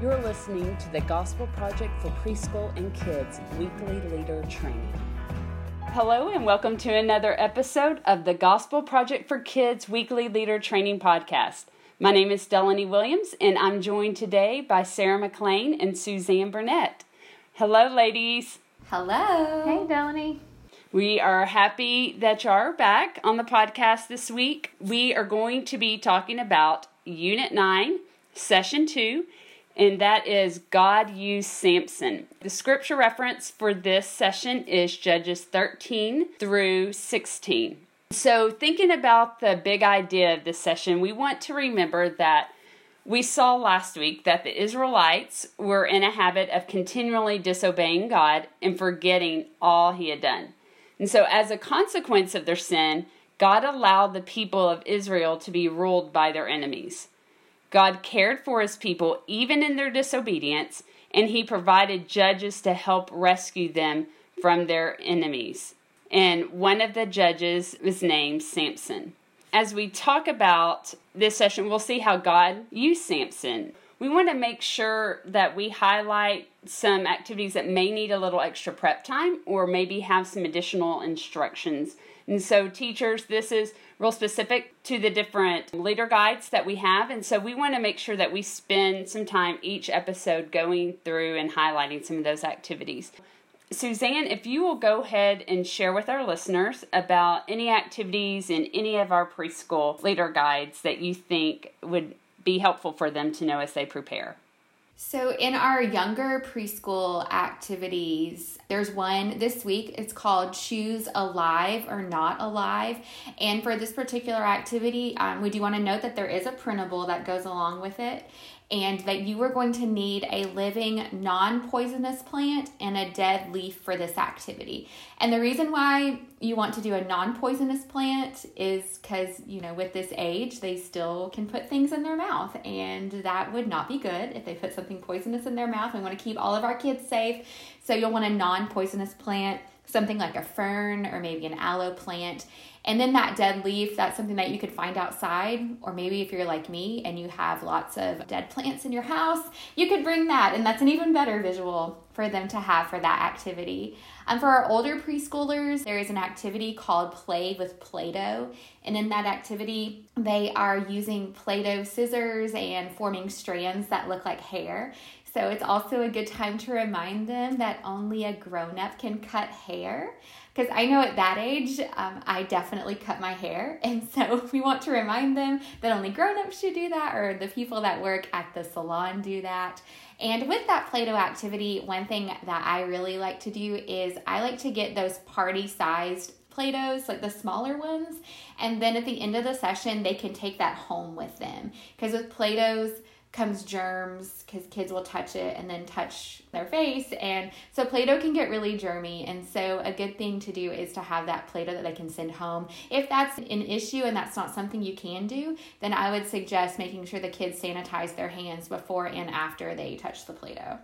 You're listening to the Gospel Project for Preschool and Kids weekly leader training. Hello, and welcome to another episode of the Gospel Project for Kids weekly leader training podcast. My name is Delaney Williams, and I'm joined today by Sarah McLean and Suzanne Burnett. Hello, ladies. Hello. Hey, Delaney. We are happy that you are back on the podcast this week. We are going to be talking about Unit 9, Session 2, and that is God used Samson. The scripture reference for this session is Judges 13 through 16. So, thinking about the big idea of this session, we want to remember that we saw last week that the Israelites were in a habit of continually disobeying God and forgetting all He had done. And so, as a consequence of their sin, God allowed the people of Israel to be ruled by their enemies. God cared for his people even in their disobedience, and he provided judges to help rescue them from their enemies. And one of the judges was named Samson. As we talk about this session, we'll see how God used Samson. We want to make sure that we highlight some activities that may need a little extra prep time or maybe have some additional instructions. And so, teachers, this is real specific to the different leader guides that we have. And so we want to make sure that we spend some time each episode going through and highlighting some of those activities. Suzanne, if you will go ahead and share with our listeners about any activities in any of our preschool leader guides that you think would be helpful for them to know as they prepare. So, in our younger preschool activities, there's one this week. It's called Choose Alive or Not Alive. And for this particular activity, um, we do want to note that there is a printable that goes along with it and that you are going to need a living non poisonous plant and a dead leaf for this activity. And the reason why you want to do a non poisonous plant is because, you know, with this age, they still can put things in their mouth, and that would not be good if they put something poisonous in their mouth. We want to keep all of our kids safe. So you'll want a non poisonous plant something like a fern or maybe an aloe plant. And then that dead leaf, that's something that you could find outside. Or maybe if you're like me and you have lots of dead plants in your house, you could bring that. And that's an even better visual for them to have for that activity. And for our older preschoolers, there is an activity called Play with Play Doh. And in that activity, they are using Play Doh scissors and forming strands that look like hair. So it's also a good time to remind them that only a grown up can cut hair. Because I know at that age, um, I definitely cut my hair. And so we want to remind them that only grown ups should do that, or the people that work at the salon do that. And with that Play Doh activity, one thing that I really like to do is I like to get those party sized Play Dohs, like the smaller ones. And then at the end of the session, they can take that home with them. Because with Play Dohs, comes germs because kids will touch it and then touch their face. And so play-doh can get really germy. And so a good thing to do is to have that play-doh that they can send home. If that's an issue and that's not something you can do then i would suggest making sure the kids sanitize their hands before and after they touch the play-doh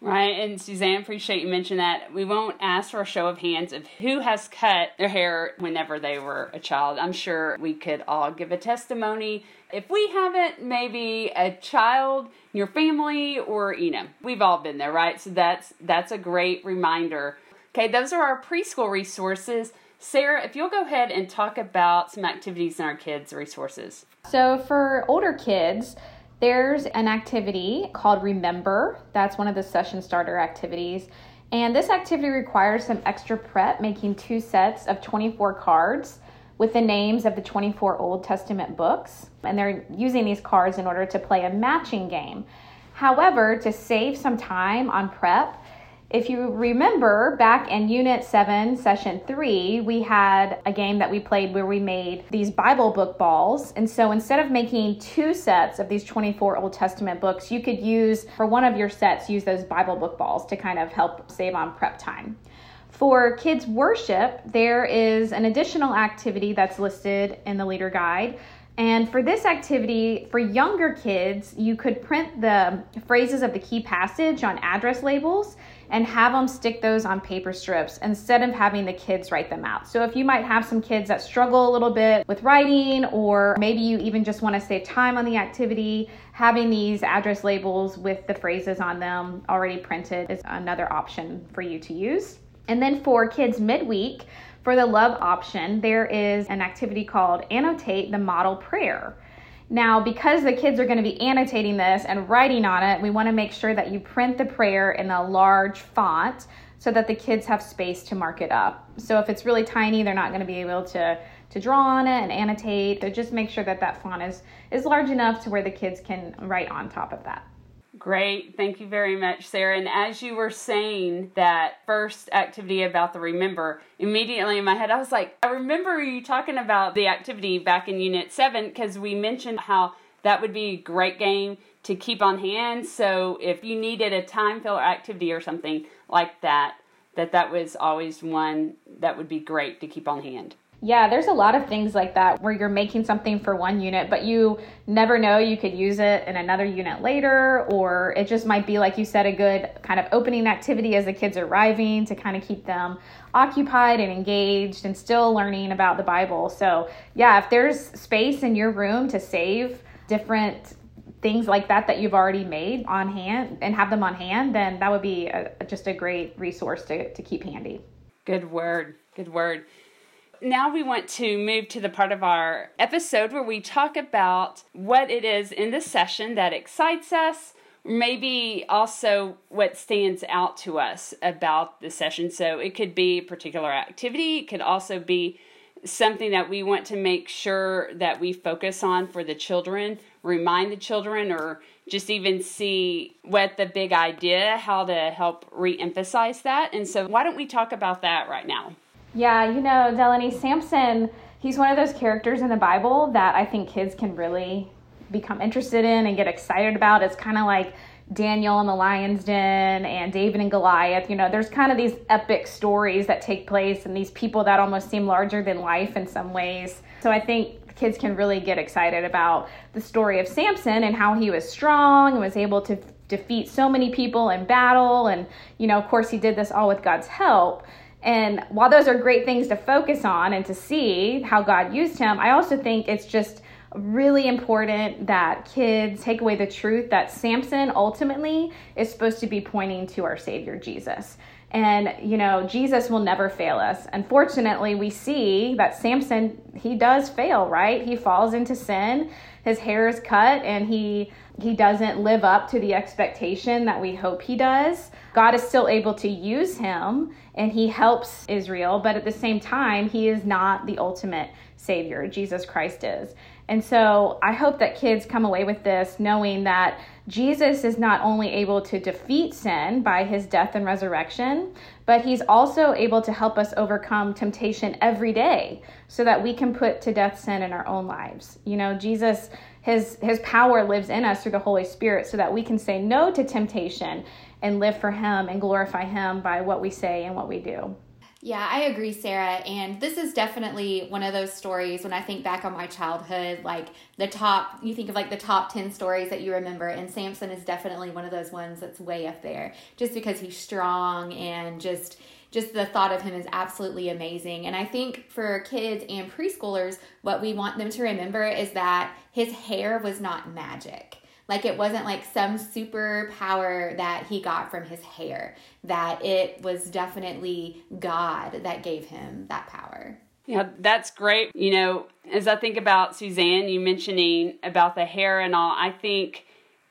Right, and Suzanne, appreciate you mentioned that. We won't ask for a show of hands of who has cut their hair whenever they were a child. I'm sure we could all give a testimony. If we haven't, maybe a child in your family, or you know, we've all been there, right? So that's that's a great reminder. Okay, those are our preschool resources. Sarah, if you'll go ahead and talk about some activities in our kids' resources. So for older kids there's an activity called Remember. That's one of the session starter activities. And this activity requires some extra prep, making two sets of 24 cards with the names of the 24 Old Testament books. And they're using these cards in order to play a matching game. However, to save some time on prep, if you remember back in Unit 7, Session 3, we had a game that we played where we made these Bible book balls. And so instead of making two sets of these 24 Old Testament books, you could use, for one of your sets, use those Bible book balls to kind of help save on prep time. For kids' worship, there is an additional activity that's listed in the leader guide And for this activity, for younger kids, you could print the phrases of the key passage on address labels and have them stick those on paper strips instead of having the kids write them out. So if you might have some kids that struggle a little bit with writing, or maybe you even just want to save time on the activity, having these address labels with the phrases on them already printed is another option for you to use. And then for kids midweek, for the love option, there is an activity called Annotate the Model Prayer. Now, because the kids are going to be annotating this and writing on it, we want to make sure that you print the prayer in a large font so that the kids have space to mark it up. So if it's really tiny, they're not going to be able to to draw on it and annotate. So just make sure that that font is is large enough to where the kids can write on top of that. Great. Thank you very much, Sarah. And as you were saying that first activity about the remember, immediately in my head, I was like, I remember you talking about the activity back in Unit 7 because we mentioned how that would be a great game to keep on hand. So if you needed a time filler activity or something like that, that that was always one that would be great to keep on hand. Yeah, there's a lot of things like that where you're making something for one unit, but you never know you could use it in another unit later, or it just might be, like you said, a good kind of opening activity as the kids are arriving to kind of keep them occupied and engaged and still learning about the Bible. So, yeah, if there's space in your room to save different things like that that you've already made on hand and have them on hand, then that would be a, just a great resource to, to keep handy. Good word. Good word now we want to move to the part of our episode where we talk about what it is in the session that excites us, maybe also what stands out to us about the session. So it could be a particular activity, it could also be something that we want to make sure that we focus on for the children, remind the children, or just even see what the big idea, how to help re emphasize that. And so, why don't we talk about that right now? Yeah, you know, Delaney Samson, he's one of those characters in the Bible that I think kids can really become interested in and get excited about. It's kind of like Daniel in the lion's den and David and Goliath. You know, there's kind of these epic stories that take place and these people that almost seem larger than life in some ways. So I think kids can really get excited about the story of Samson and how he was strong and was able to defeat so many people in battle. And, you know, of course, he did this all with God's help. And while those are great things to focus on and to see how God used him, I also think it's just really important that kids take away the truth that Samson ultimately is supposed to be pointing to our Savior Jesus. And, you know, Jesus will never fail us. Unfortunately, we see that Samson, he does fail, right? He falls into sin, his hair is cut, and he he doesn't live up to the expectation that we hope he does. God is still able to use him and he helps Israel, but at the same time, he is not the ultimate savior. Jesus Christ is. And so I hope that kids come away with this knowing that Jesus is not only able to defeat sin by his death and resurrection, but he's also able to help us overcome temptation every day so that we can put to death sin in our own lives. You know, Jesus his his power lives in us through the Holy Spirit so that we can say no to temptation and live for him and glorify him by what we say and what we do. Yeah, I agree, Sarah. And this is definitely one of those stories when I think back on my childhood, like the top, you think of like the top 10 stories that you remember. And Samson is definitely one of those ones that's way up there just because he's strong and just. Just the thought of him is absolutely amazing. And I think for kids and preschoolers, what we want them to remember is that his hair was not magic like it wasn't like some superpower that he got from his hair, that it was definitely God that gave him that power. Yeah, that's great. You know, as I think about Suzanne, you mentioning about the hair and all, I think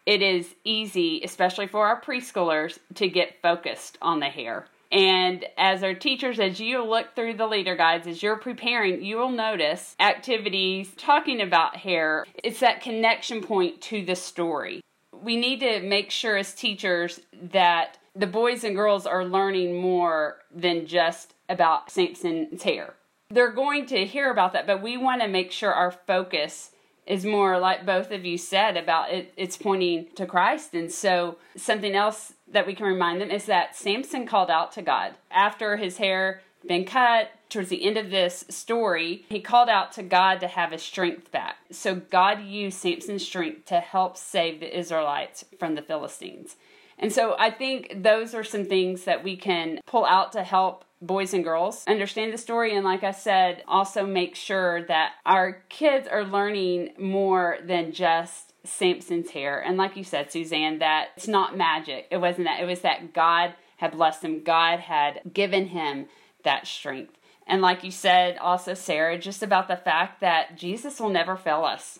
it is easy, especially for our preschoolers, to get focused on the hair. And as our teachers, as you look through the leader guides, as you're preparing, you will notice activities talking about hair. It's that connection point to the story. We need to make sure as teachers that the boys and girls are learning more than just about Samson's hair. They're going to hear about that, but we want to make sure our focus is more like both of you said about it it's pointing to Christ and so something else that we can remind them is that Samson called out to God after his hair been cut towards the end of this story, he called out to God to have his strength back. So God used Samson's strength to help save the Israelites from the Philistines. And so I think those are some things that we can pull out to help boys and girls understand the story. And like I said, also make sure that our kids are learning more than just Samson's hair. And like you said, Suzanne, that it's not magic. It wasn't that. It was that God had blessed him, God had given him that strength. And like you said, also, Sarah, just about the fact that Jesus will never fail us.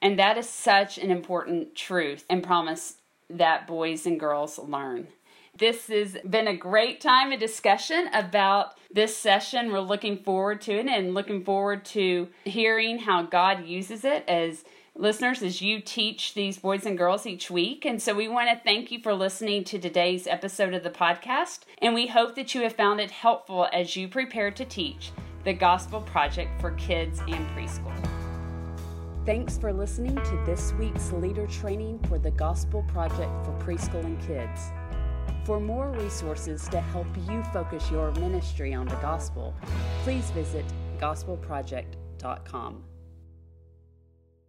And that is such an important truth and promise that boys and girls learn. This has been a great time of discussion about this session. We're looking forward to it and looking forward to hearing how God uses it as listeners as you teach these boys and girls each week. And so we want to thank you for listening to today's episode of the podcast. And we hope that you have found it helpful as you prepare to teach the Gospel Project for kids and preschool. Thanks for listening to this week's leader training for the Gospel Project for Preschool and Kids. For more resources to help you focus your ministry on the gospel, please visit gospelproject.com.